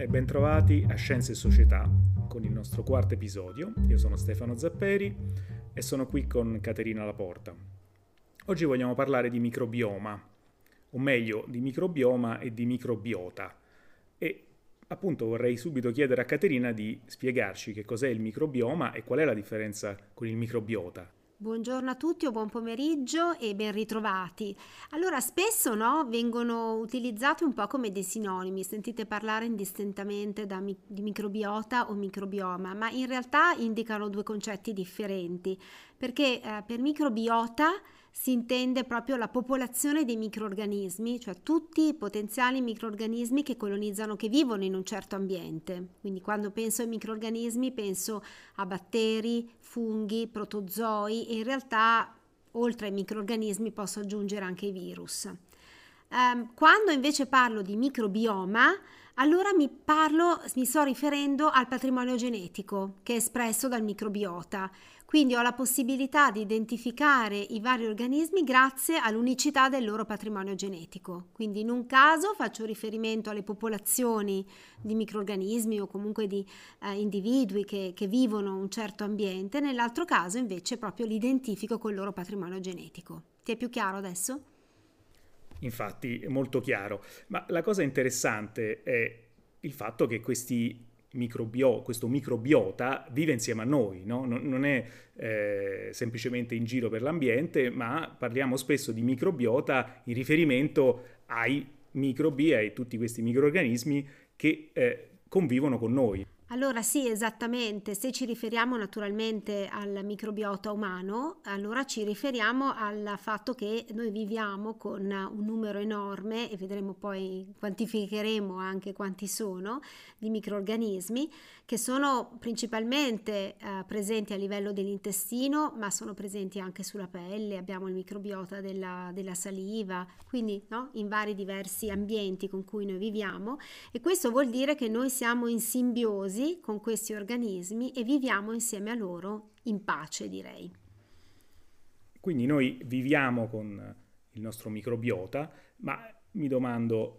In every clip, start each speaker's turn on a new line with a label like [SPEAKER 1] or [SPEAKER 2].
[SPEAKER 1] e bentrovati a Scienze e Società con il nostro quarto episodio. Io sono Stefano Zapperi e sono qui con Caterina Laporta. Oggi vogliamo parlare di microbioma, o meglio di microbioma e di microbiota. E appunto vorrei subito chiedere a Caterina di spiegarci che cos'è il microbioma e qual è la differenza con il microbiota.
[SPEAKER 2] Buongiorno a tutti o buon pomeriggio e ben ritrovati. Allora, spesso no, vengono utilizzati un po' come dei sinonimi, sentite parlare indistintamente da, di microbiota o microbioma, ma in realtà indicano due concetti differenti, perché eh, per microbiota si intende proprio la popolazione dei microorganismi, cioè tutti i potenziali microorganismi che colonizzano, che vivono in un certo ambiente. Quindi quando penso ai microorganismi penso a batteri, funghi, protozoi e in realtà oltre ai microorganismi posso aggiungere anche i virus. Um, quando invece parlo di microbioma, allora mi, parlo, mi sto riferendo al patrimonio genetico che è espresso dal microbiota, quindi ho la possibilità di identificare i vari organismi grazie all'unicità del loro patrimonio genetico. Quindi in un caso faccio riferimento alle popolazioni di microorganismi o comunque di eh, individui che, che vivono un certo ambiente, nell'altro caso invece proprio li identifico col loro patrimonio genetico. Ti è più chiaro adesso?
[SPEAKER 1] Infatti è molto chiaro, ma la cosa interessante è il fatto che questi microbio, questo microbiota vive insieme a noi, no? non, non, è eh, semplicemente in giro per l'ambiente, ma parliamo spesso di microbiota in riferimento ai microbi, a tutti questi microorganismi che eh, convivono con noi.
[SPEAKER 2] Allora sì, esattamente, se ci riferiamo naturalmente al microbiota umano, allora ci riferiamo al fatto che noi viviamo con un numero enorme, e vedremo poi, quantificheremo anche quanti sono, di microorganismi che sono principalmente eh, presenti a livello dell'intestino, ma sono presenti anche sulla pelle, abbiamo il microbiota della, della saliva, quindi no? in vari diversi ambienti con cui noi viviamo e questo vuol dire che noi siamo in simbiosi con questi organismi e viviamo insieme a loro in pace, direi.
[SPEAKER 1] Quindi noi viviamo con il nostro microbiota, ma mi domando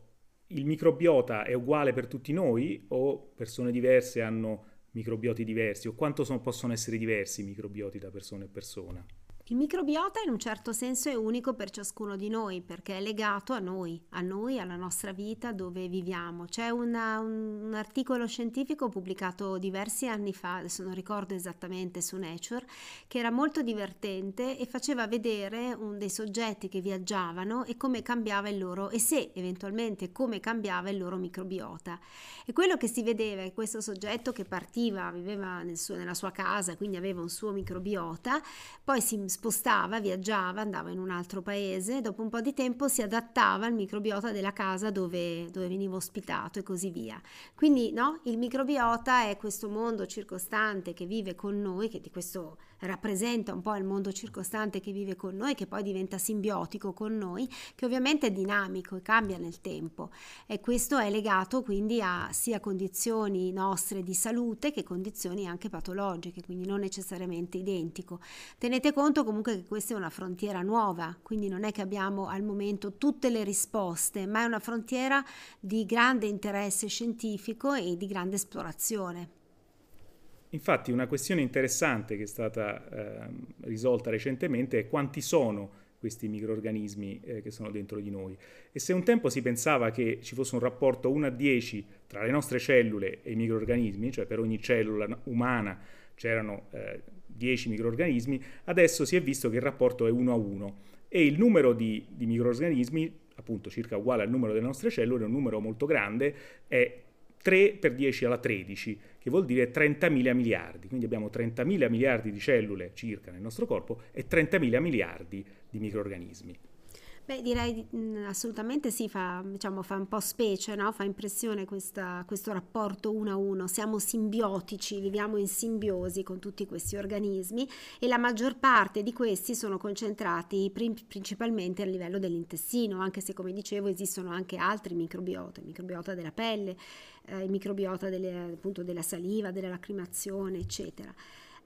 [SPEAKER 1] il microbiota è uguale per tutti noi o persone diverse hanno microbioti diversi o quanto sono, possono essere diversi i microbioti da persona a persona?
[SPEAKER 2] Il microbiota in un certo senso è unico per ciascuno di noi perché è legato a noi, a noi, alla nostra vita dove viviamo. C'è una, un, articolo scientifico pubblicato diversi anni fa, adesso non ricordo esattamente su Nature, che era molto divertente e faceva vedere un, dei soggetti che viaggiavano e come cambiava il loro, e se eventualmente come cambiava il loro microbiota. E quello che si vedeva è questo soggetto che partiva, viveva nel suo, nella sua casa, quindi aveva un suo microbiota, poi si spostava, viaggiava, andava in un altro paese, dopo un po' di tempo si adattava al microbiota della casa dove, dove veniva ospitato e così via. Quindi no, il microbiota è questo mondo circostante che vive con noi, che di questo rappresenta un po' il mondo circostante che vive con noi, che poi diventa simbiotico con noi, che ovviamente è dinamico e cambia nel tempo. E questo è legato quindi a sia condizioni nostre di salute che condizioni anche patologiche, quindi non necessariamente identico. Tenete conto comunque che questa è una frontiera nuova, quindi non è che abbiamo al momento tutte le risposte, ma è una frontiera di grande interesse scientifico e di grande esplorazione.
[SPEAKER 1] Infatti una questione interessante che è stata eh, risolta recentemente è quanti sono questi microorganismi eh, che sono dentro di noi. E se un tempo si pensava che ci fosse un rapporto 1 a 10 tra le nostre cellule e i microorganismi, cioè per ogni cellula umana c'erano eh, 10 microorganismi, adesso si è visto che il rapporto è 1 a 1 e il numero di, di microorganismi, appunto circa uguale al numero delle nostre cellule, è un numero molto grande, è 3 per 10 alla 13, che vuol dire 30.000 miliardi. Quindi abbiamo 30.000 miliardi di cellule circa nel nostro corpo e 30.000 miliardi di microorganismi.
[SPEAKER 2] Beh, direi mm, assolutamente sì, fa, diciamo, fa un po' specie, no? fa impressione questa, questo rapporto uno a uno. Siamo simbiotici, viviamo in simbiosi con tutti questi organismi e la maggior parte di questi sono concentrati principalmente a livello dell'intestino, anche se come dicevo esistono anche altri microbiota, il microbiota della pelle, eh, il microbiota delle, appunto, della saliva, della lacrimazione, eccetera.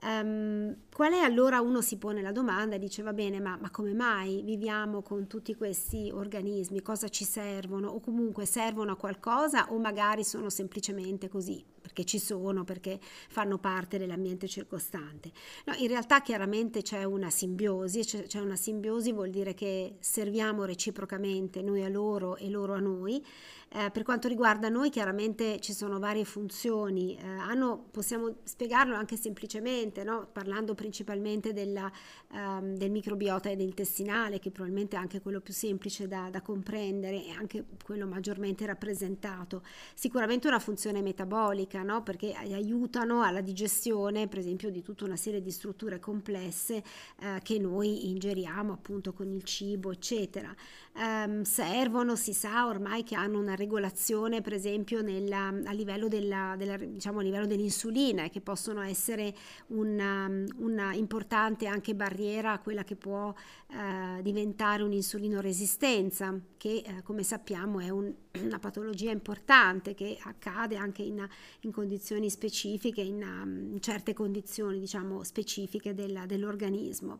[SPEAKER 2] Um, qual è allora uno si pone la domanda e dice va bene ma, ma, come mai viviamo con tutti questi organismi, cosa ci servono? O comunque servono a qualcosa o magari sono semplicemente così perché ci sono, perché fanno parte dell'ambiente circostante. No, in realtà chiaramente c'è una simbiosi, c'è, c'è una simbiosi vuol dire che serviamo reciprocamente noi a loro e loro a noi eh, per quanto riguarda noi chiaramente ci sono varie funzioni, eh, hanno, possiamo spiegarlo anche semplicemente, no? parlando principalmente della, ehm, del microbiota ed intestinale, che probabilmente è anche quello più semplice da, da comprendere e anche quello maggiormente rappresentato. Sicuramente una funzione metabolica, no? perché aiutano alla digestione, per esempio, di tutta una serie di strutture complesse eh, che noi ingeriamo appunto con il cibo, eccetera. Um, servono, si sa ormai che hanno una regolazione per esempio nella, a, livello della, della, diciamo, a livello dell'insulina e che possono essere una, una, importante anche barriera a quella che può eh, diventare un'insulinoresistenza che eh, come sappiamo è un, una patologia importante che accade anche in, in condizioni specifiche, in, in, certe condizioni diciamo specifiche della, dell'organismo.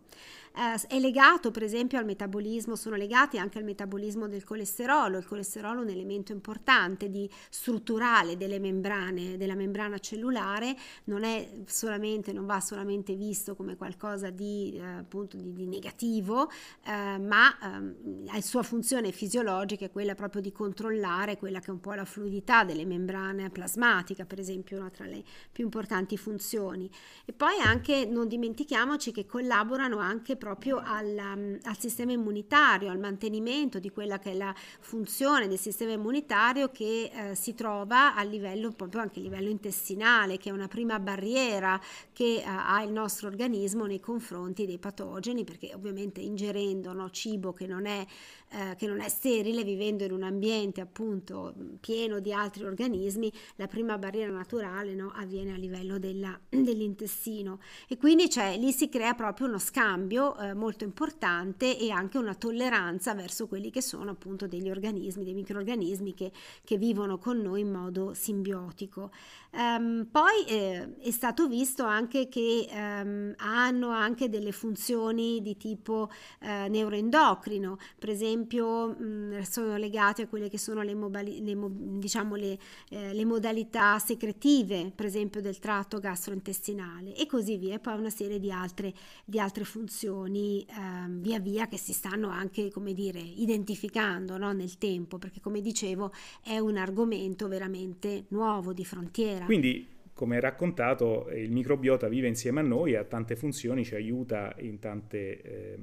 [SPEAKER 2] Eh, è legato per esempio al metabolismo, sono legati anche al metabolismo del colesterolo, il colesterolo è un elemento importante di strutturale delle membrane, della membrana cellulare, non è solamente, non va solamente visto come qualcosa di, eh, appunto, di, di negativo, eh, ma ehm, ha sua funzione fisiologica, è quella proprio di controllare quella che è un po' la fluidità delle membrane plasmatica, per esempio, una tra le più importanti funzioni. E poi anche non dimentichiamoci che collaborano anche proprio al, al sistema immunitario, al mantenimento di quella che è la funzione del sistema immunitario che eh, si trova a livello proprio anche a livello intestinale, che è una prima barriera che eh, ha il nostro organismo nei confronti dei patogeni, perché ovviamente ingerendo no, cibo che non, è, eh, che non è sterile, vivendo in un ambiente appunto pieno di altri organismi, la prima barriera naturale no, avviene a livello della, dell'intestino e quindi cioè, lì si crea proprio uno scambio eh, molto importante e anche una tolleranza verso quelli che sono appunto degli organismi, dei microorganismi che, che vivono con noi in modo simbiotico. Um, poi eh, è stato visto anche che um, hanno anche delle funzioni di tipo eh, neuroendocrino, per esempio mh, sono legati a quelle che sono le, mobili- le, diciamo le, eh, le, modalità secretive, per esempio del tratto gastrointestinale e così via, e poi una serie di altre, di altre funzioni ehm, via via che si stanno anche, come dire, identificando no, nel tempo, perché come dicevo è un argomento veramente nuovo di frontiera.
[SPEAKER 1] Quindi, come raccontato, il microbiota vive insieme a noi, ha tante funzioni, ci aiuta in tante eh,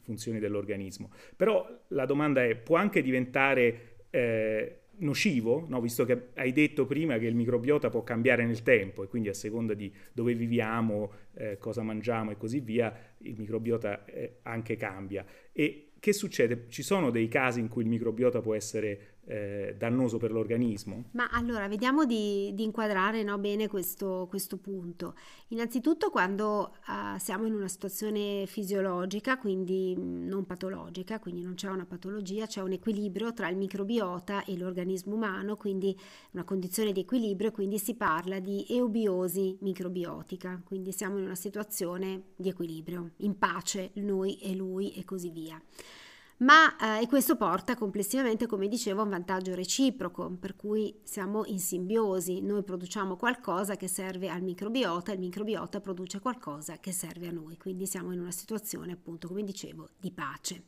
[SPEAKER 1] funzioni dell'organismo. Però la domanda è, può anche diventare... Eh, nocivo, no? visto che hai detto prima che il microbiota può cambiare nel tempo e quindi a seconda di dove viviamo, eh, cosa mangiamo e così via, il microbiota eh, anche cambia. E che succede? Ci sono dei casi in cui il microbiota può essere eh, dannoso per l'organismo?
[SPEAKER 2] Ma allora vediamo di, di inquadrare no, bene questo, questo, punto. Innanzitutto quando uh, siamo in una situazione fisiologica, quindi non patologica, quindi non c'è una patologia, c'è un equilibrio tra il microbiota e l'organismo umano, quindi una condizione di equilibrio, quindi si parla di eubiosi microbiotica, quindi siamo in una situazione di equilibrio, in pace noi e lui e così via ma eh, questo porta complessivamente, come dicevo, a un vantaggio reciproco, per cui siamo in simbiosi, noi produciamo qualcosa che serve al microbiota, il microbiota produce qualcosa che serve a noi, quindi siamo in una situazione appunto, come dicevo, di pace.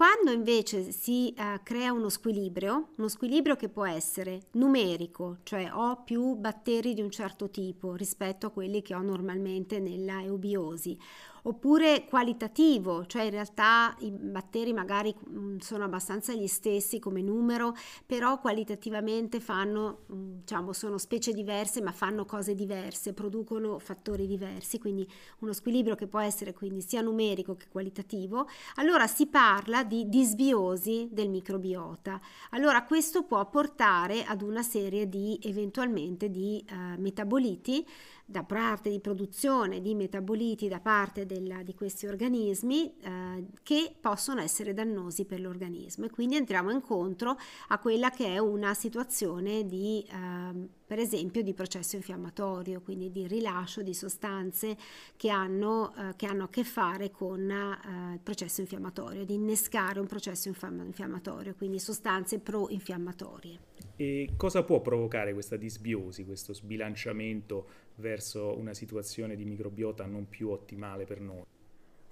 [SPEAKER 2] Quando invece si uh, crea uno squilibrio, uno squilibrio che può essere numerico, cioè ho più batteri di un certo tipo rispetto a quelli che ho normalmente nella eubiosi, oppure qualitativo, cioè in realtà i batteri magari mm, sono abbastanza gli stessi come numero, però qualitativamente fanno, mm, diciamo, sono specie diverse, ma fanno cose diverse, producono fattori diversi, quindi uno squilibrio che può essere quindi sia numerico che qualitativo, allora si parla di disbiosi del microbiota. Allora questo può portare ad una serie di eventualmente di eh, metaboliti da parte di produzione di metaboliti da parte della, di questi organismi eh, che possono essere dannosi per l'organismo e quindi entriamo incontro a quella che è una situazione di eh, per esempio di processo infiammatorio, quindi di rilascio di sostanze che hanno, eh, che hanno a che fare con eh, il processo infiammatorio, di innescare un processo infiammatorio, quindi sostanze pro-infiammatorie.
[SPEAKER 1] E cosa può provocare questa disbiosi, questo sbilanciamento verso una situazione di microbiota non più ottimale per noi?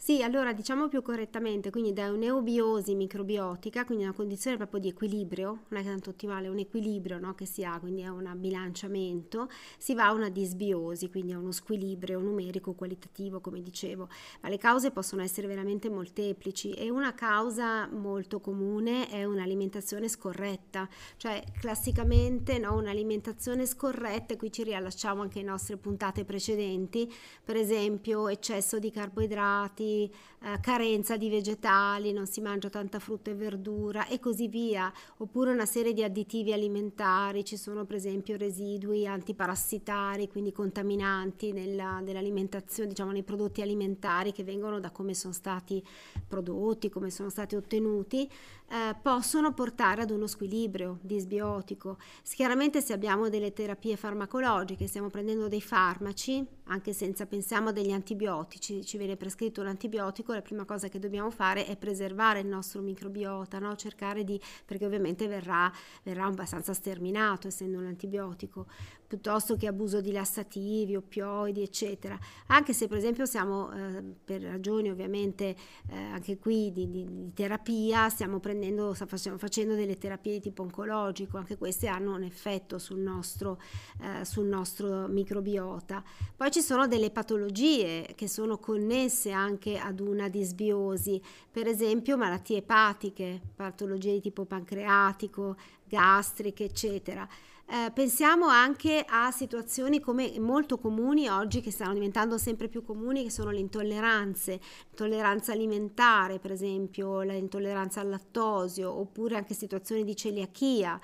[SPEAKER 2] Sì, allora diciamo più correttamente, quindi da un'eubiosi microbiotica, quindi una condizione proprio di equilibrio, non è tanto ottimale, è un equilibrio no, che si ha, quindi è un bilanciamento, si va a una disbiosi, quindi a uno squilibrio numerico qualitativo, come dicevo. Ma le cause possono essere veramente molteplici e una causa molto comune è un'alimentazione scorretta, cioè classicamente no, un'alimentazione scorretta, qui ci riallacciamo anche alle nostre puntate precedenti, per esempio eccesso di carboidrati, be eh, carenza di vegetali, non si mangia tanta frutta e verdura e così via, oppure una serie di additivi alimentari, ci sono per esempio residui antiparassitari, quindi contaminanti nella, nell'alimentazione, diciamo nei prodotti alimentari che vengono da come sono stati prodotti, come sono stati ottenuti, eh, possono portare ad uno squilibrio disbiotico. Chiaramente se abbiamo delle terapie farmacologiche, stiamo prendendo dei farmaci, anche senza pensiamo a degli antibiotici, ci viene prescritto un antibiotico, la prima cosa che dobbiamo fare è preservare il nostro microbiota, no? cercare di, perché ovviamente verrà, verrà abbastanza sterminato essendo un antibiotico, piuttosto che abuso di lassativi, oppioidi, eccetera. Anche se per esempio siamo, eh, per ragioni ovviamente eh, anche qui di, di, di terapia, stiamo stiamo facendo delle terapie di tipo oncologico, anche queste hanno un effetto sul nostro, eh, sul nostro microbiota. Poi ci sono delle patologie che sono connesse anche ad una disbiosi, per esempio malattie epatiche, patologie di tipo pancreatico, gastriche, eccetera. Eh, pensiamo anche a situazioni come molto comuni oggi che stanno diventando sempre più comuni che sono le intolleranze, l'intolleranza alimentare per esempio, l'intolleranza al lattosio oppure anche situazioni di celiachia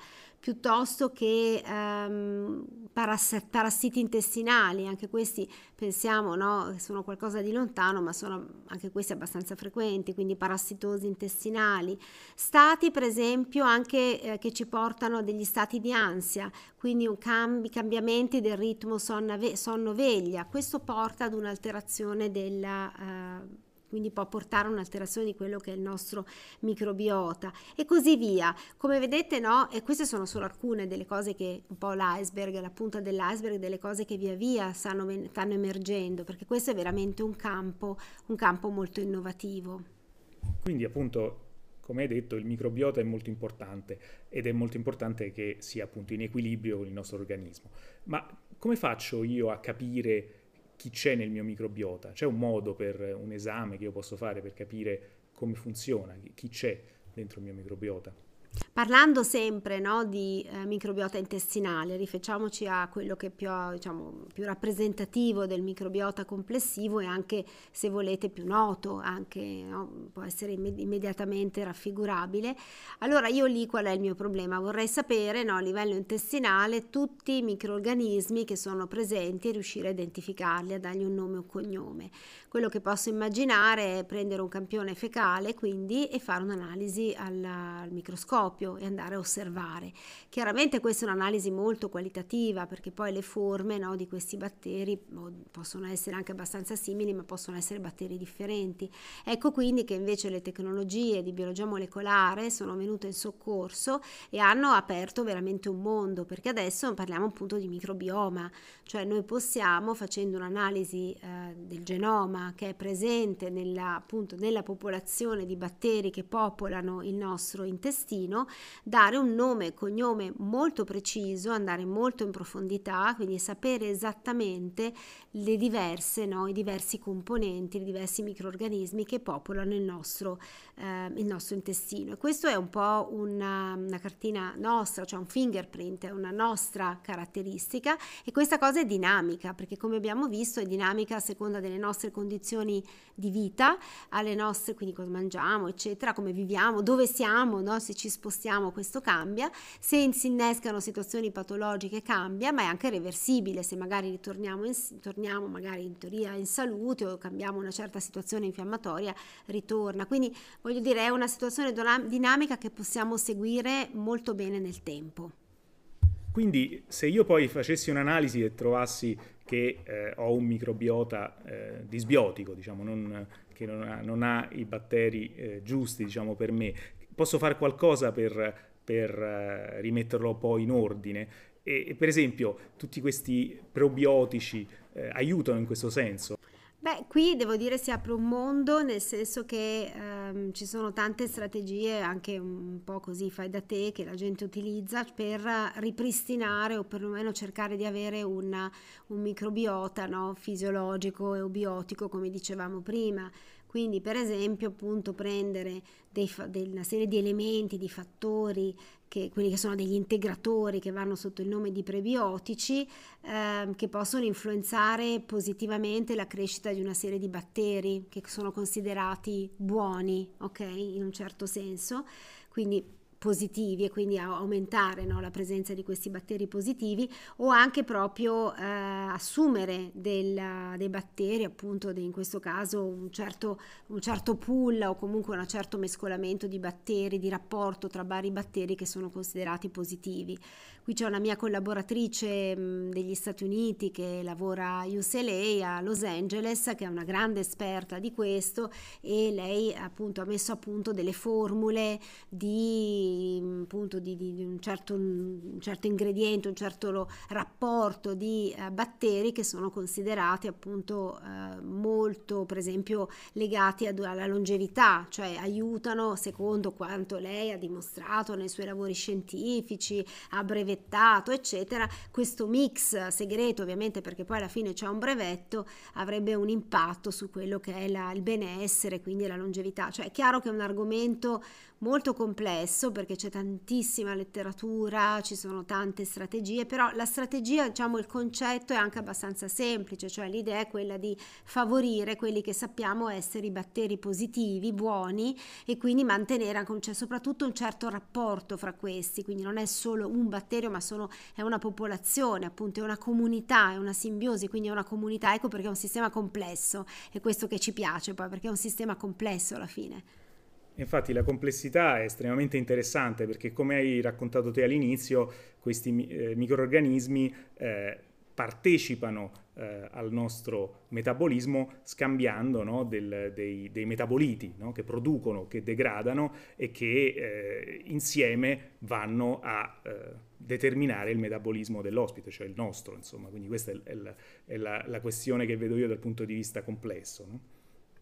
[SPEAKER 2] piuttosto che ehm, parass- parassiti intestinali, anche questi pensiamo no, sono qualcosa di lontano, ma sono anche questi abbastanza frequenti, quindi parassitosi intestinali, stati per esempio anche eh, che ci portano a degli stati di ansia, quindi cambi, cambiamenti del ritmo sonno-veglia, questo porta ad un'alterazione della... Eh, quindi può portare a un'alterazione di quello che è il nostro microbiota e così via. Come vedete, no? E queste sono solo alcune delle cose che un po' l'iceberg, la punta dell'iceberg, delle cose che via via stanno, stanno emergendo, perché questo è veramente un campo, un campo molto innovativo.
[SPEAKER 1] Quindi appunto come hai detto, il microbiota è molto importante ed è molto importante che sia appunto in equilibrio con il nostro organismo. Ma come faccio io a capire chi c'è nel mio microbiota. C'è un modo per un esame che io posso fare per capire come funziona, chi c'è dentro il mio microbiota.
[SPEAKER 2] Parlando sempre no, di eh, microbiota intestinale, rifacciamoci a quello che è più, diciamo, più, rappresentativo del microbiota complessivo e anche, se volete, più noto, anche, no, può essere immediatamente raffigurabile. Allora io lì qual è il mio problema? Vorrei sapere no, a livello intestinale tutti i microorganismi che sono presenti e riuscire a identificarli, a dargli un nome o cognome. Quello che posso immaginare è prendere un campione fecale quindi e fare un'analisi al, al microscopio e andare a osservare. Chiaramente questa è un'analisi molto qualitativa perché poi le forme no, di questi batteri possono essere anche abbastanza simili ma possono essere batteri differenti. Ecco quindi che invece le tecnologie di biologia molecolare sono venute in soccorso e hanno aperto veramente un mondo perché adesso parliamo appunto di microbioma, cioè noi possiamo facendo un'analisi eh, del genoma che è presente nella, appunto, nella popolazione di batteri che popolano il nostro intestino, dare un nome e cognome molto preciso, andare molto in profondità, quindi sapere esattamente le diverse, no, i diversi componenti, i diversi microorganismi che popolano il nostro, eh, il nostro intestino. E questo è un po' una, una cartina nostra, cioè un fingerprint, è una nostra caratteristica e questa cosa è dinamica perché come abbiamo visto è dinamica a seconda delle nostre condizioni di vita, alle nostre, quindi cosa mangiamo, eccetera, come viviamo, dove siamo, no? se ci spostiamo questo cambia, se si innescano situazioni patologiche cambia, ma è anche reversibile, se magari ritorniamo, in, torniamo magari in teoria in salute o cambiamo una certa situazione infiammatoria, ritorna. Quindi voglio dire, è una situazione dinamica che possiamo seguire molto bene nel tempo.
[SPEAKER 1] Quindi se io poi facessi un'analisi e trovassi che eh, ho un microbiota eh, disbiotico, diciamo, non, che non ha, non ha, i batteri eh, giusti diciamo, per me, posso fare qualcosa per, per eh, rimetterlo poi in ordine. E, per esempio tutti questi probiotici eh, aiutano in questo senso.
[SPEAKER 2] Beh, qui devo dire si apre un mondo, nel senso che ehm, ci sono tante strategie, anche un po' così fai da te, che la gente utilizza per ripristinare o perlomeno cercare di avere una, un microbiota no? fisiologico e biotico, come dicevamo prima. Quindi, per esempio, appunto prendere dei, una serie di elementi, di fattori, che, quelli che sono degli integratori che vanno sotto il nome di prebiotici, eh, che possono influenzare positivamente la crescita di una serie di batteri che sono considerati buoni, ok, in un certo senso. Quindi positivi e quindi aumentare no, la presenza di questi batteri positivi o anche proprio eh, assumere del, dei batteri, appunto in questo caso un certo, un certo pool o comunque un certo mescolamento di batteri, di rapporto tra vari batteri che sono considerati positivi. Qui c'è una mia collaboratrice mh, degli Stati Uniti che lavora a UCLA a Los Angeles, che è una grande esperta di questo e lei appunto ha messo a punto delle formule di, appunto, di, di un, certo, un, certo, ingrediente, un certo rapporto di uh, batteri che sono considerati appunto uh, molto per esempio legati ad, alla longevità, cioè aiutano secondo quanto lei ha dimostrato nei suoi lavori scientifici a breve brevettato, eccetera, questo mix segreto, ovviamente perché poi alla fine c'è un brevetto, avrebbe un impatto su quello che è la, il benessere, quindi la longevità. Cioè è chiaro che è un argomento molto complesso perché c'è tantissima letteratura, ci sono tante strategie, però la strategia, diciamo, il concetto è anche abbastanza semplice, cioè l'idea è quella di favorire quelli che sappiamo essere i batteri positivi, buoni e quindi mantenere anche cioè, soprattutto un certo rapporto fra questi, quindi non è solo un batterio, ma sono, è una popolazione, appunto, è una comunità, è una simbiosi, quindi è una comunità, ecco perché è un sistema complesso, è questo che ci piace poi, perché è un sistema complesso alla fine.
[SPEAKER 1] Infatti la complessità è estremamente interessante perché come hai raccontato te all'inizio, questi eh, microorganismi eh, partecipano eh, al nostro metabolismo scambiando no, del, dei, dei, metaboliti no, che producono, che degradano e che eh, insieme vanno a eh, determinare il metabolismo dell'ospite, cioè il nostro, insomma. Quindi questa è, la, è la, la, questione che vedo io dal punto di vista complesso. No?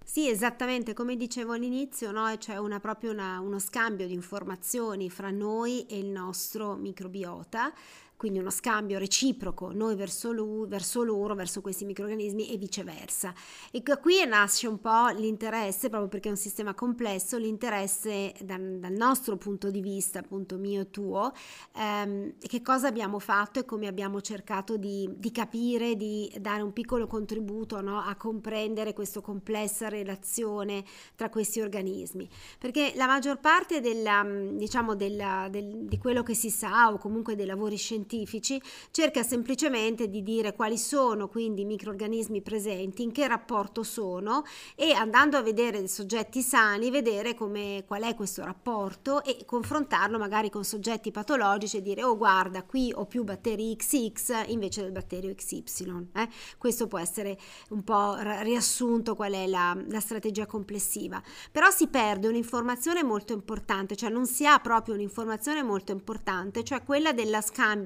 [SPEAKER 2] Sì, esattamente, come dicevo all'inizio, no? c'è una, proprio una, uno scambio di informazioni fra noi e il nostro microbiota quindi uno scambio reciproco noi verso, lui, verso loro, verso questi microorganismi e viceversa. E qui nasce un po' l'interesse, proprio perché è un sistema complesso, l'interesse dal, dal nostro punto di vista, appunto mio e tuo, ehm, che cosa abbiamo fatto e come abbiamo cercato di, di capire, di dare un piccolo contributo no, a comprendere questa complessa relazione tra questi organismi. Perché la maggior parte della, diciamo, della, del, di quello che si sa o comunque dei lavori scientifici scientifici, cerca semplicemente di dire quali sono quindi i microorganismi presenti, in che rapporto sono e andando a vedere soggetti sani, vedere come, qual è questo rapporto e confrontarlo magari con soggetti patologici e dire oh guarda qui ho più batteri XX invece del batterio XY. Eh? Questo può essere un po' riassunto qual è la, la strategia complessiva. Però si perde un'informazione molto importante, cioè non si ha proprio un'informazione molto importante, cioè quella della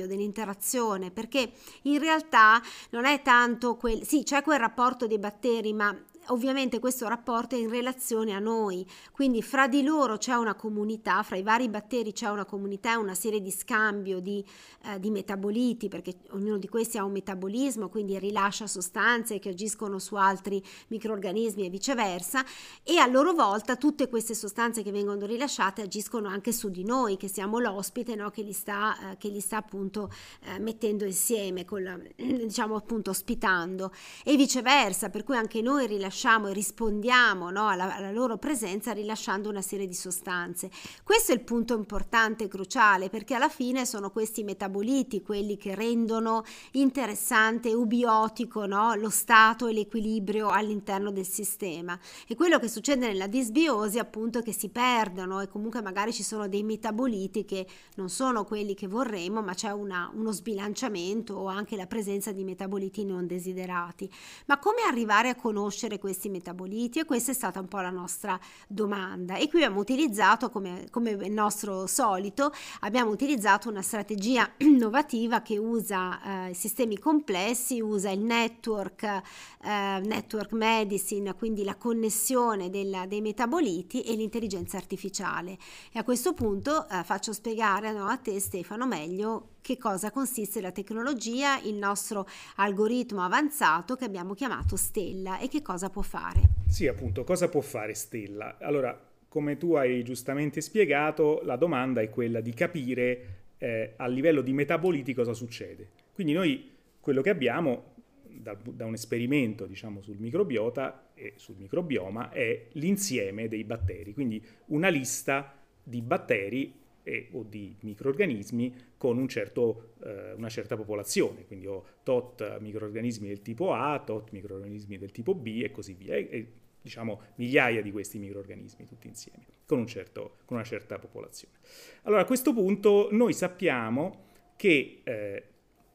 [SPEAKER 2] dell'interazione, perché in realtà non è tanto quel, sì, c'è quel rapporto dei batteri, ma ovviamente questo rapporto è in relazione a noi, quindi fra di loro c'è una comunità, fra i vari batteri c'è una comunità, una serie di scambio di, eh, di metaboliti, perché ognuno di questi ha un metabolismo, quindi rilascia sostanze che agiscono su altri microorganismi e viceversa, e a loro volta tutte queste sostanze che vengono rilasciate agiscono anche su di noi, che siamo l'ospite no? che, li sta, eh, che li sta appunto eh, mettendo insieme, col, diciamo appunto ospitando, e viceversa, per cui anche noi rilasciamo rilasciamo e rispondiamo no, alla, alla, loro presenza rilasciando una serie di sostanze. Questo è il punto importante e cruciale perché alla fine sono questi metaboliti quelli che rendono interessante ubiotico no, lo stato e l'equilibrio all'interno del sistema. E quello che succede nella disbiosi appunto è che si perdono e comunque magari ci sono dei metaboliti che non sono quelli che vorremmo ma c'è una, uno sbilanciamento o anche la presenza di metaboliti non desiderati. Ma come arrivare a conoscere questi metaboliti? E questa è stata un po' la nostra domanda. E qui abbiamo utilizzato, come, come nostro solito, abbiamo utilizzato una strategia innovativa che usa eh, sistemi complessi, usa il network, eh, network medicine, quindi la connessione della, dei metaboliti e l'intelligenza artificiale. E a questo punto eh, faccio spiegare no, a te Stefano meglio che cosa consiste la tecnologia, il nostro algoritmo avanzato che abbiamo chiamato Stella e che cosa può fare.
[SPEAKER 1] Sì, appunto, cosa può fare Stella? Allora, come tu hai giustamente spiegato, la domanda è quella di capire eh, a livello di metaboliti cosa succede. Quindi noi quello che abbiamo da, da, un esperimento diciamo, sul microbiota e sul microbioma è l'insieme dei batteri, quindi una lista di batteri e, o di microorganismi con un certo, eh, una certa popolazione, quindi ho tot microorganismi del tipo A, tot microorganismi del tipo B e così via, e, e diciamo migliaia di questi microorganismi tutti insieme, con, un certo, con, una certa popolazione. Allora a questo punto noi sappiamo che eh,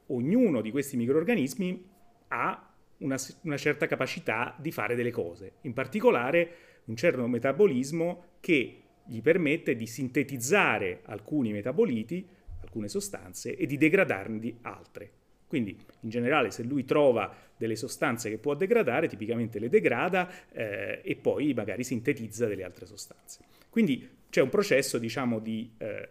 [SPEAKER 1] ognuno di questi microorganismi ha una, una, certa capacità di fare delle cose, in particolare un certo metabolismo che gli permette di sintetizzare alcuni metaboliti, alcune sostanze e di degradarne altre. Quindi in generale se lui trova delle sostanze che può degradare, tipicamente le degrada eh, e poi magari sintetizza delle altre sostanze. Quindi c'è un processo diciamo di, eh,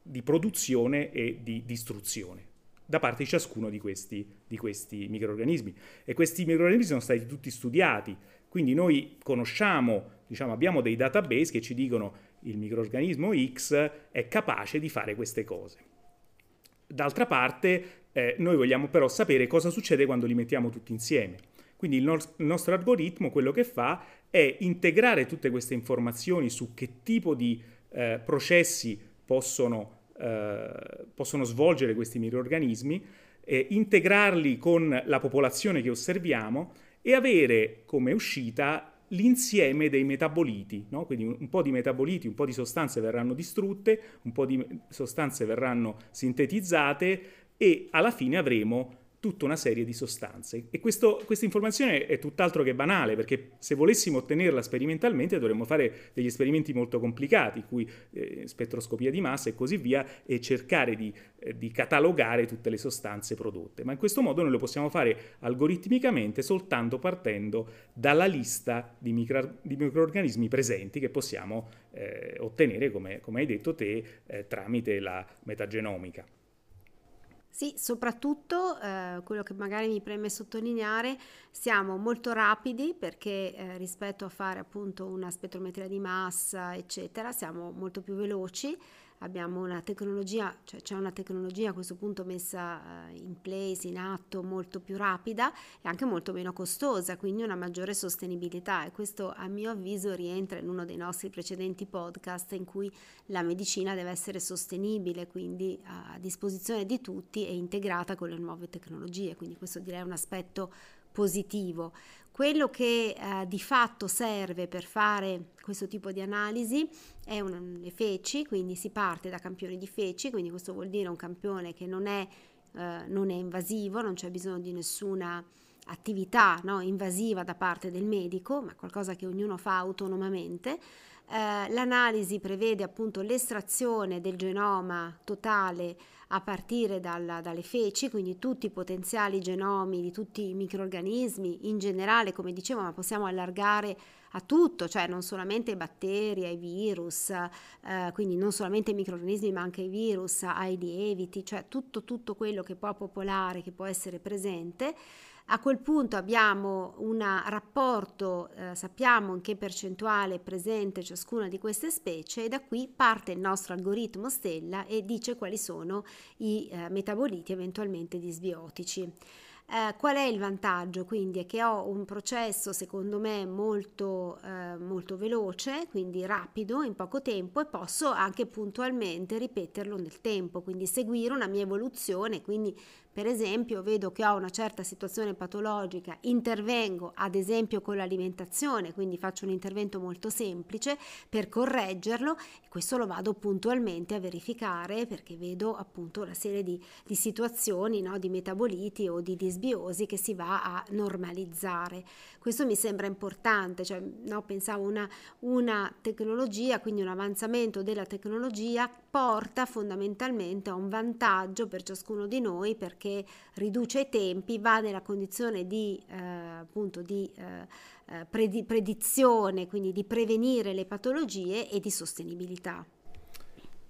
[SPEAKER 1] di produzione e di distruzione da parte di ciascuno di questi, di questi microorganismi. E questi microorganismi sono stati tutti studiati, quindi noi conosciamo, diciamo, abbiamo dei database che ci dicono il microorganismo X è capace di fare queste cose. D'altra parte, eh, noi vogliamo però sapere cosa succede quando li mettiamo tutti insieme. Quindi il, no- il nostro algoritmo quello che fa è integrare tutte queste informazioni su che tipo di eh, processi possono, eh, possono, svolgere questi microorganismi, integrarli con la popolazione che osserviamo e avere come uscita l'insieme dei metaboliti, no? quindi un, po' di metaboliti, un po' di sostanze verranno distrutte, un po' di sostanze verranno sintetizzate e alla fine avremo tutta una serie di sostanze. E questo, questa informazione è tutt'altro che banale, perché se volessimo ottenerla sperimentalmente dovremmo fare degli esperimenti molto complicati, cui eh, spettroscopia di massa e così via, e cercare di, eh, di, catalogare tutte le sostanze prodotte. Ma in questo modo noi lo possiamo fare algoritmicamente soltanto partendo dalla lista di, micro, di microorganismi presenti che possiamo eh, ottenere, come, come, hai detto te, eh, tramite la metagenomica.
[SPEAKER 2] Sì, soprattutto eh, quello che magari mi preme sottolineare, siamo molto rapidi perché eh, rispetto a fare appunto una spettrometria di massa, eccetera, siamo molto più veloci abbiamo una tecnologia, cioè c'è una tecnologia a questo punto messa eh, in place, in atto, molto più rapida e anche molto meno costosa, quindi una maggiore sostenibilità e questo a mio avviso rientra in uno dei nostri precedenti podcast in cui la medicina deve essere sostenibile, quindi a disposizione di tutti e integrata con le nuove tecnologie, quindi questo direi è un aspetto positivo. Quello che eh, di fatto serve per fare questo tipo di analisi è un, le feci, quindi si parte da campioni di feci, quindi questo vuol dire un campione che non è, eh, non è invasivo, non c'è bisogno di nessuna attività no, invasiva da parte del medico, ma qualcosa che ognuno fa autonomamente. Eh, l'analisi prevede appunto l'estrazione del genoma totale a partire dalla, dalle feci, quindi tutti i potenziali genomi di tutti i microorganismi in generale, come dicevo, ma possiamo allargare a tutto, cioè non solamente ai batteri, ai virus, eh, quindi non solamente ai microorganismi, ma anche ai virus, ai lieviti, cioè tutto, tutto quello che può popolare, che può essere presente. A quel punto abbiamo un rapporto, eh, sappiamo in che percentuale è presente ciascuna di queste specie e da qui parte il nostro algoritmo stella e dice quali sono i eh, metaboliti eventualmente disbiotici. Eh, qual è il vantaggio? Quindi è che ho un processo secondo me molto, eh, molto veloce, quindi rapido in poco tempo e posso anche puntualmente ripeterlo nel tempo, quindi seguire una mia evoluzione, quindi per esempio vedo che ho una certa situazione patologica, intervengo ad esempio con l'alimentazione, quindi faccio un intervento molto semplice per correggerlo e questo lo vado puntualmente a verificare perché vedo appunto una serie di, di situazioni no, di metaboliti o di disbiosi che si va a normalizzare. Questo mi sembra importante, cioè, no, pensavo una, una tecnologia, quindi un avanzamento della tecnologia porta fondamentalmente a un vantaggio per ciascuno di noi perché riduce i tempi, va nella condizione di, eh, appunto, di eh, eh predizione, quindi di prevenire le patologie e di sostenibilità.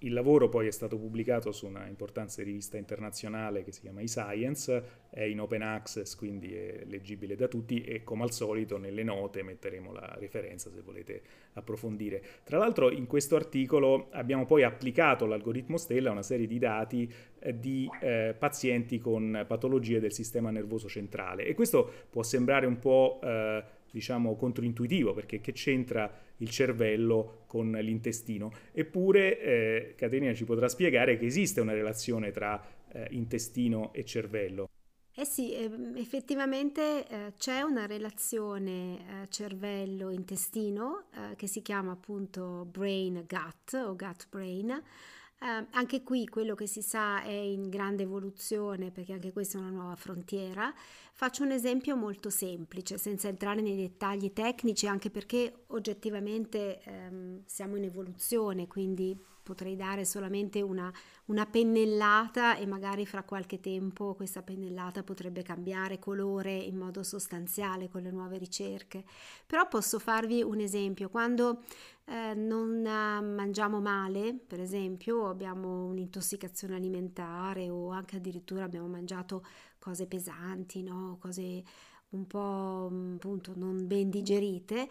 [SPEAKER 1] Il lavoro poi è stato pubblicato su una importante rivista internazionale che si chiama eScience, è in open access, quindi è leggibile da tutti e come al solito nelle note metteremo la referenza se volete approfondire. Tra l'altro in questo articolo abbiamo poi applicato l'algoritmo Stella a una serie di dati eh, di eh, pazienti con patologie del sistema nervoso centrale e questo può sembrare un po' eh, diciamo controintuitivo perché che c'entra il cervello con l'intestino. Eppure eh, Caterina ci potrà spiegare che esiste una relazione tra eh, intestino e cervello.
[SPEAKER 2] Eh sì, ehm, effettivamente eh, c'è una relazione eh, cervello-intestino eh, che si chiama appunto brain-gut o gut-brain. Eh, anche qui quello che si sa è in grande evoluzione perché anche questa è una nuova frontiera. Faccio un esempio molto semplice, senza entrare nei dettagli tecnici, anche perché oggettivamente ehm, siamo in evoluzione, quindi potrei dare solamente una, una, pennellata e magari fra qualche tempo questa pennellata potrebbe cambiare colore in modo sostanziale con le nuove ricerche. Però posso farvi un esempio. Quando eh, non mangiamo male, per esempio, abbiamo un'intossicazione alimentare o anche addirittura abbiamo mangiato cose pesanti, no? cose un po' appunto non ben digerite,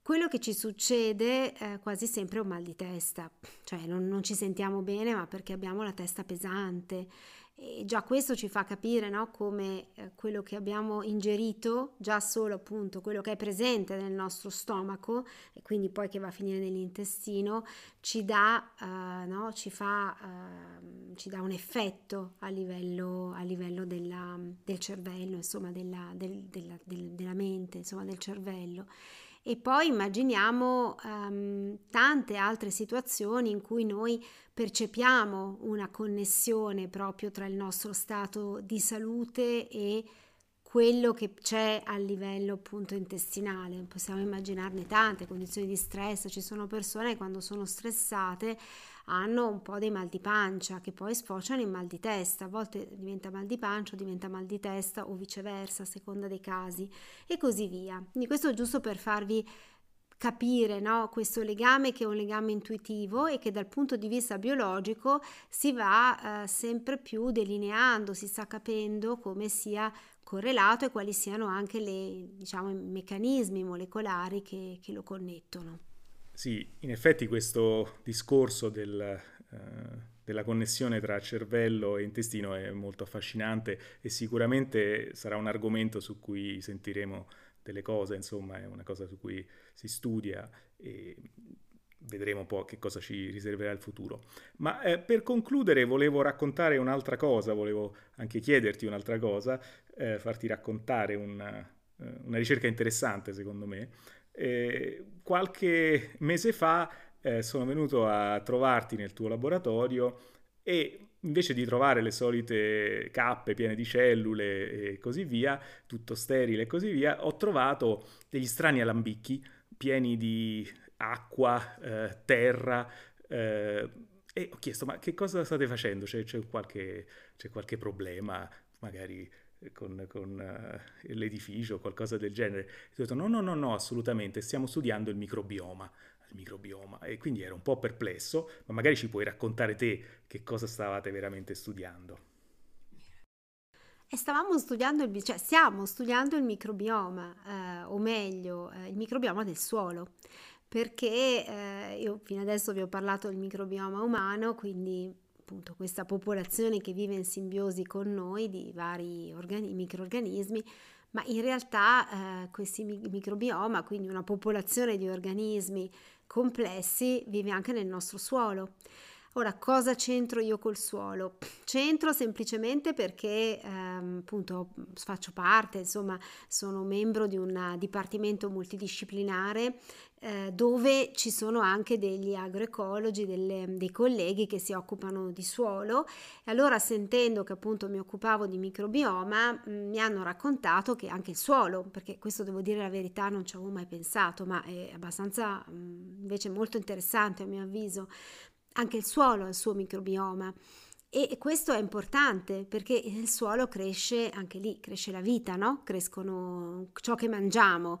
[SPEAKER 2] quello che ci succede eh, quasi sempre è un mal di testa, cioè non, non, ci sentiamo bene ma perché abbiamo la testa pesante e già questo ci fa capire no, come eh, quello che abbiamo ingerito, già solo appunto quello che è presente nel nostro stomaco e quindi poi che va a finire nell'intestino, ci dà, uh, no, ci fa, uh, ci dà un effetto a livello, a livello della, del cervello, insomma della, del, della, del, della mente, insomma del cervello. E poi immaginiamo um, tante altre situazioni in cui noi percepiamo una connessione proprio tra il nostro stato di salute e quello che c'è a livello appunto intestinale. Possiamo immaginarne tante condizioni di stress, ci sono persone che quando sono stressate hanno un po' dei mal di pancia che poi sfociano in mal di testa, a volte diventa mal di pancia, diventa mal di testa o viceversa a seconda dei casi e così via. Quindi questo è giusto per farvi capire no? questo legame che è un legame intuitivo e che dal punto di vista biologico si va eh, sempre più delineando, si sta capendo come sia correlato e quali siano anche i diciamo, meccanismi molecolari che, che lo connettono.
[SPEAKER 1] Sì, in effetti questo discorso del, eh, della connessione tra cervello e intestino è molto affascinante e sicuramente sarà un argomento su cui sentiremo delle cose, insomma è una cosa su cui si studia e vedremo un po' che cosa ci riserverà il futuro. Ma eh, per concludere volevo raccontare un'altra cosa, volevo anche chiederti un'altra cosa, eh, farti raccontare una, eh, una ricerca interessante secondo me qualche mese fa eh, sono venuto a trovarti nel tuo laboratorio e invece di trovare le solite cappe piene di cellule e così via, tutto sterile e così via, ho trovato degli strani alambicchi pieni di acqua, eh, terra, eh, e ho chiesto, ma che cosa state facendo? C'è, c'è, qualche, c'è qualche problema? Magari con, con uh, l'edificio o qualcosa del genere. ho detto no, no, no, no, assolutamente, stiamo studiando il microbioma. Il microbioma. E quindi ero un po' perplesso, ma magari ci puoi raccontare te che cosa stavate veramente studiando.
[SPEAKER 2] E stavamo studiando, il, cioè stiamo studiando il microbioma, eh, o meglio, eh, il microbioma del suolo, perché eh, io fino adesso vi ho parlato del microbioma umano, quindi appunto questa popolazione che vive in simbiosi con noi di vari organi- microorganismi, ma in realtà eh, questi microbioma, quindi una popolazione di organismi complessi, vive anche nel nostro suolo. Ora, cosa c'entro io col suolo? C'entro semplicemente perché ehm, appunto faccio parte, insomma, sono membro di un dipartimento multidisciplinare eh, dove ci sono anche degli agroecologi, delle, dei colleghi che si occupano di suolo e allora sentendo che appunto mi occupavo di microbioma mh, mm, mi hanno raccontato che anche il suolo, perché questo devo dire la verità non ci avevo mai pensato, ma è abbastanza mh, mm, invece molto interessante a mio avviso, anche il suolo ha il suo microbioma. E questo è importante perché nel suolo cresce, anche lì cresce la vita, no? Crescono ciò che mangiamo,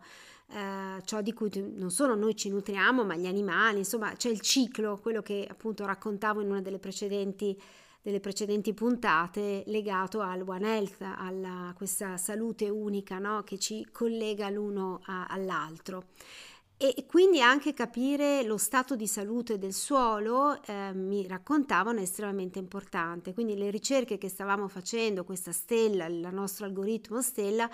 [SPEAKER 2] eh, ciò di cui non solo noi ci nutriamo, ma gli animali, insomma c'è il ciclo, quello che appunto raccontavo in una delle precedenti, delle precedenti puntate, legato al One Health, a questa salute unica no? che ci collega l'uno a, all'altro e quindi anche capire lo stato di salute del suolo eh, mi raccontavano è estremamente importante. Quindi le ricerche che stavamo facendo, questa stella, il nostro algoritmo stella,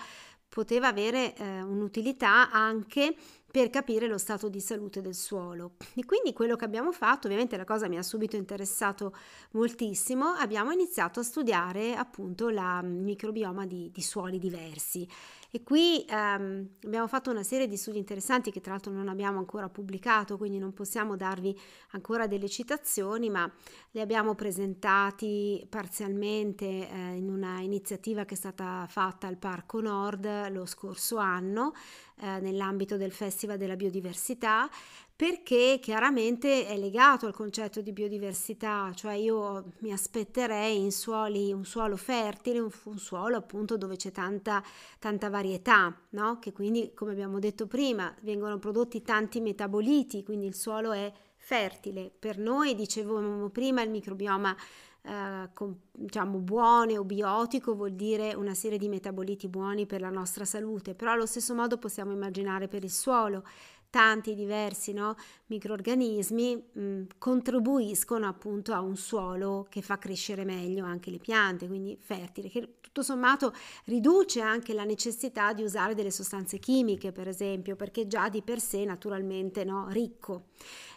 [SPEAKER 2] poteva avere eh, un'utilità anche per capire lo stato di salute del suolo. E quindi quello che abbiamo fatto, ovviamente la cosa mi ha subito interessato moltissimo, abbiamo iniziato a studiare appunto il microbioma di, di suoli diversi. E qui ehm, abbiamo fatto una serie di studi interessanti che tra l'altro non abbiamo ancora pubblicato, quindi non possiamo darvi ancora delle citazioni, ma li abbiamo presentati parzialmente eh, in una iniziativa che è stata fatta al Parco Nord lo scorso anno eh, nell'ambito del Festival della Biodiversità perché chiaramente è legato al concetto di biodiversità, cioè io mi aspetterei in suoli, un suolo fertile, un, un suolo appunto dove c'è tanta, tanta varietà, no? che quindi come abbiamo detto prima vengono prodotti tanti metaboliti, quindi il suolo è fertile. Per noi, dicevamo prima, il microbioma eh, com, diciamo buone o biotico vuol dire una serie di metaboliti buoni per la nostra salute, però allo stesso modo possiamo immaginare per il suolo tanti diversi no, microorganismi mh, mm, contribuiscono appunto a un suolo che fa crescere meglio anche le piante, quindi fertile, che tutto sommato riduce anche la necessità di usare delle sostanze chimiche, per esempio, perché già di per sé naturalmente no, ricco.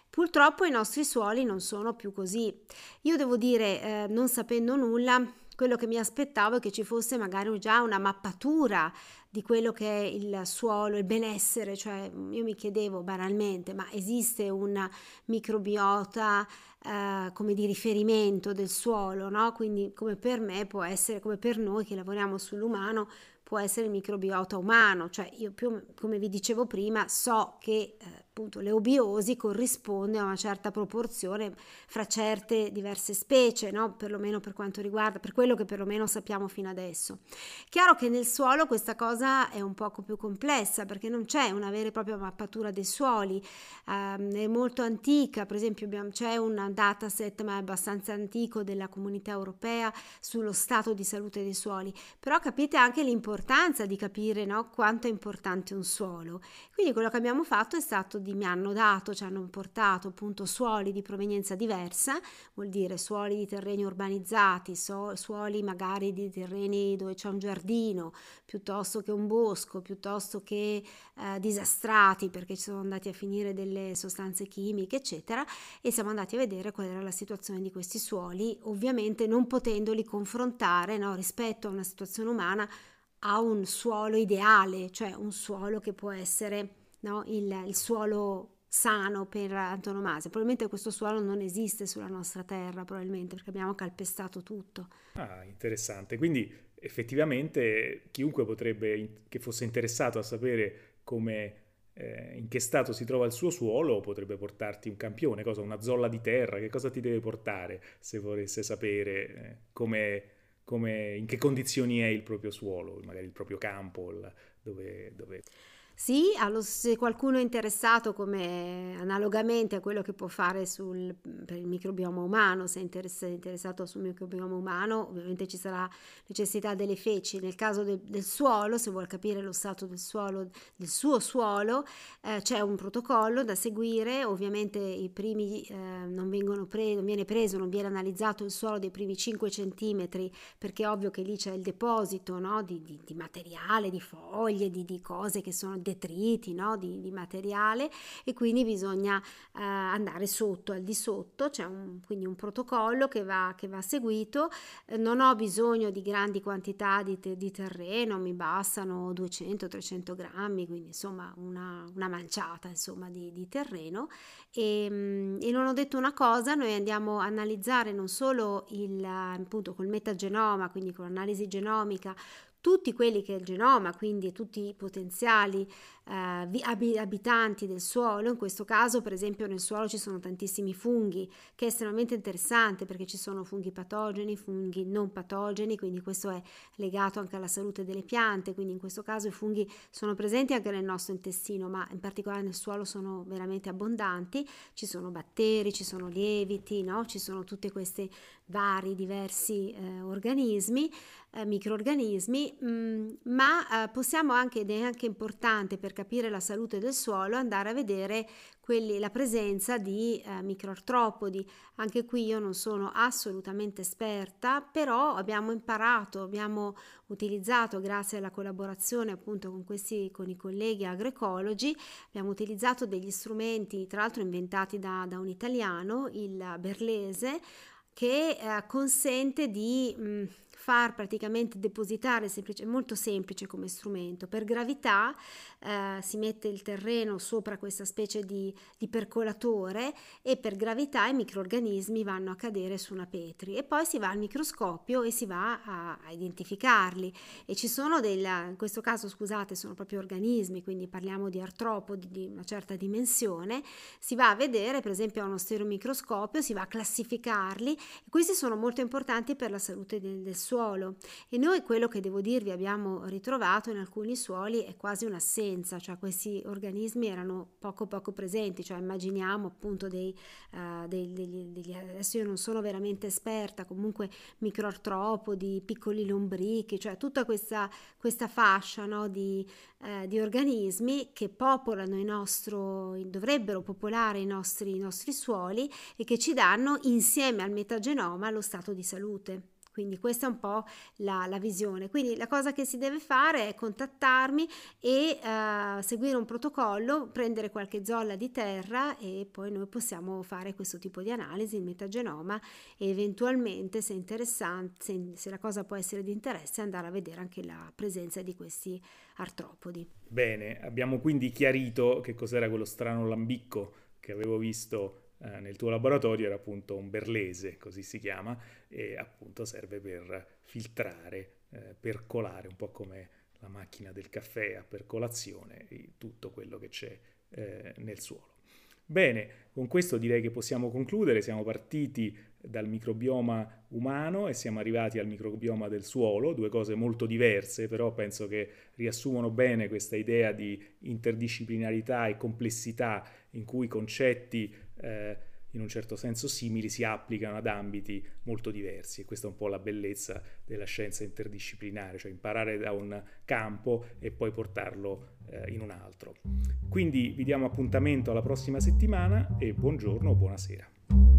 [SPEAKER 2] Purtroppo i nostri suoli non sono più così. Io devo dire, eh, non sapendo nulla, quello che mi aspettavo è che ci fosse magari già una mappatura di quello che è il suolo, il benessere, cioè io mi chiedevo banalmente, ma esiste un microbiota eh, come di riferimento del suolo, no? Quindi come per me può essere, come per noi che lavoriamo sull'umano, può essere il microbiota umano, cioè io più come vi dicevo prima so che eh, appunto l'eubiosi corrisponde a una certa proporzione fra certe diverse specie, no? perlomeno per quanto riguarda, per quello che perlomeno sappiamo fino adesso. Chiaro che nel suolo questa cosa è un poco più complessa perché non c'è una vera e propria mappatura dei suoli, um, è molto antica, per esempio abbiamo, c'è un dataset ma è abbastanza antico della comunità europea sullo stato di salute dei suoli, però capite anche l'importanza di capire no? quanto è importante un suolo. Quindi quello che abbiamo fatto è stato di mi hanno dato, ci hanno portato appunto suoli di provenienza diversa, vuol dire suoli di terreni urbanizzati, so, suoli magari di terreni dove c'è un giardino, piuttosto che un bosco, piuttosto che eh, disastrati perché ci sono andati a finire delle sostanze chimiche, eccetera, e siamo andati a vedere qual era la situazione di questi suoli, ovviamente non potendoli confrontare no, rispetto a una situazione umana a un suolo ideale, cioè un suolo che può essere no? il, il suolo sano per antonomasia. Probabilmente questo suolo non esiste sulla nostra terra, probabilmente perché abbiamo calpestato tutto.
[SPEAKER 1] Ah, interessante. Quindi effettivamente chiunque potrebbe, che fosse interessato a sapere come, eh, in che stato si trova il suo suolo, potrebbe portarti un campione, cosa, una zolla di terra, che cosa ti deve portare se volesse sapere eh, come, come, in che condizioni è il proprio suolo, magari il proprio campo, dove, dove
[SPEAKER 2] Sì, allo, se qualcuno è interessato come analogamente a quello che può fare sul, per il microbioma umano, se è interess- interessato sul microbioma umano, ovviamente ci sarà necessità delle feci. Nel caso del, del suolo, se vuol capire lo stato del suolo, del suo suolo, eh, c'è un protocollo da seguire, ovviamente i primi eh, non vengono pre- non viene preso, non viene analizzato il suolo dei primi 5 centimetri, perché è ovvio che lì c'è il deposito no? di, di, di, materiale, di foglie, di, di cose che sono detriti no? di, di, materiale e quindi bisogna eh, andare sotto, al di sotto, c'è un, quindi un protocollo che va, che va seguito, eh, non ho bisogno di grandi quantità di, te, di terreno, mi bastano 200-300 grammi, quindi insomma una, una manciata insomma, di, di terreno e, mm, e, non ho detto una cosa, noi andiamo a analizzare non solo il, appunto col metagenoma, quindi con l'analisi genomica, tutti quelli che è il genoma, quindi tutti i potenziali eh, abitanti del suolo, in questo caso per esempio nel suolo ci sono tantissimi funghi, che è estremamente interessante perché ci sono funghi patogeni, funghi non patogeni, quindi questo è legato anche alla salute delle piante, quindi in questo caso i funghi sono presenti anche nel nostro intestino, ma in particolare nel suolo sono veramente abbondanti, ci sono batteri, ci sono lieviti, no? ci sono tutti questi vari diversi eh, organismi, eh, microorganismi, mh, mm, ma eh, possiamo anche, ed è anche importante per capire la salute del suolo, andare a vedere quelli, la presenza di eh, microartropodi. Anche qui io non sono assolutamente esperta, però abbiamo imparato, abbiamo utilizzato grazie alla collaborazione appunto con questi con i colleghi agroecologi, abbiamo utilizzato degli strumenti, tra l'altro inventati da, da un italiano, il berlese, che eh, consente di mh, far praticamente depositare, semplice, molto semplice come strumento. Per gravità eh, si mette il terreno sopra questa specie di, di, percolatore e per gravità i microorganismi vanno a cadere su una petri e poi si va al microscopio e si va a, a identificarli. E ci sono del, in questo caso scusate, sono proprio organismi, quindi parliamo di artropodi di una certa dimensione, si va a vedere per esempio a uno stereomicroscopio, si va a classificarli questi sono molto importanti per la salute del, del suolo e noi quello che devo dirvi abbiamo ritrovato in alcuni suoli è quasi un'assenza, cioè questi organismi erano poco poco presenti, cioè immaginiamo appunto dei, uh, dei, degli, degli, adesso io non sono veramente esperta, comunque microartropodi, piccoli lombrichi, cioè tutta questa, questa fascia no, di, uh, di, organismi che popolano il nostro, dovrebbero popolare i nostri, i nostri suoli e che ci danno insieme al metagenoma lo stato di salute. Quindi questa è un po' la, la, visione. Quindi la cosa che si deve fare è contattarmi e uh, seguire un protocollo, prendere qualche zolla di terra e poi noi possiamo fare questo tipo di analisi, il metagenoma e eventualmente se se, se la cosa può essere di interesse, andare a vedere anche la presenza di questi artropodi.
[SPEAKER 1] Bene, abbiamo quindi chiarito che cos'era quello strano lambicco che avevo visto eh, nel tuo laboratorio era appunto un berlese, così si chiama, e appunto serve per filtrare, eh, percolare, un po' come la macchina del caffè a percolazione, tutto quello che c'è eh, nel suolo. Bene, con questo direi che possiamo concludere, siamo partiti dal microbioma umano e siamo arrivati al microbioma del suolo, due cose molto diverse, però penso che riassumono bene questa idea di interdisciplinarità e complessità in cui concetti eh, in un certo senso simili si applicano ad ambiti molto diversi e questa è un po' la bellezza della scienza interdisciplinare, cioè imparare da un campo e poi portarlo eh, in un altro. Quindi vi diamo appuntamento alla prossima settimana e buongiorno o buonasera.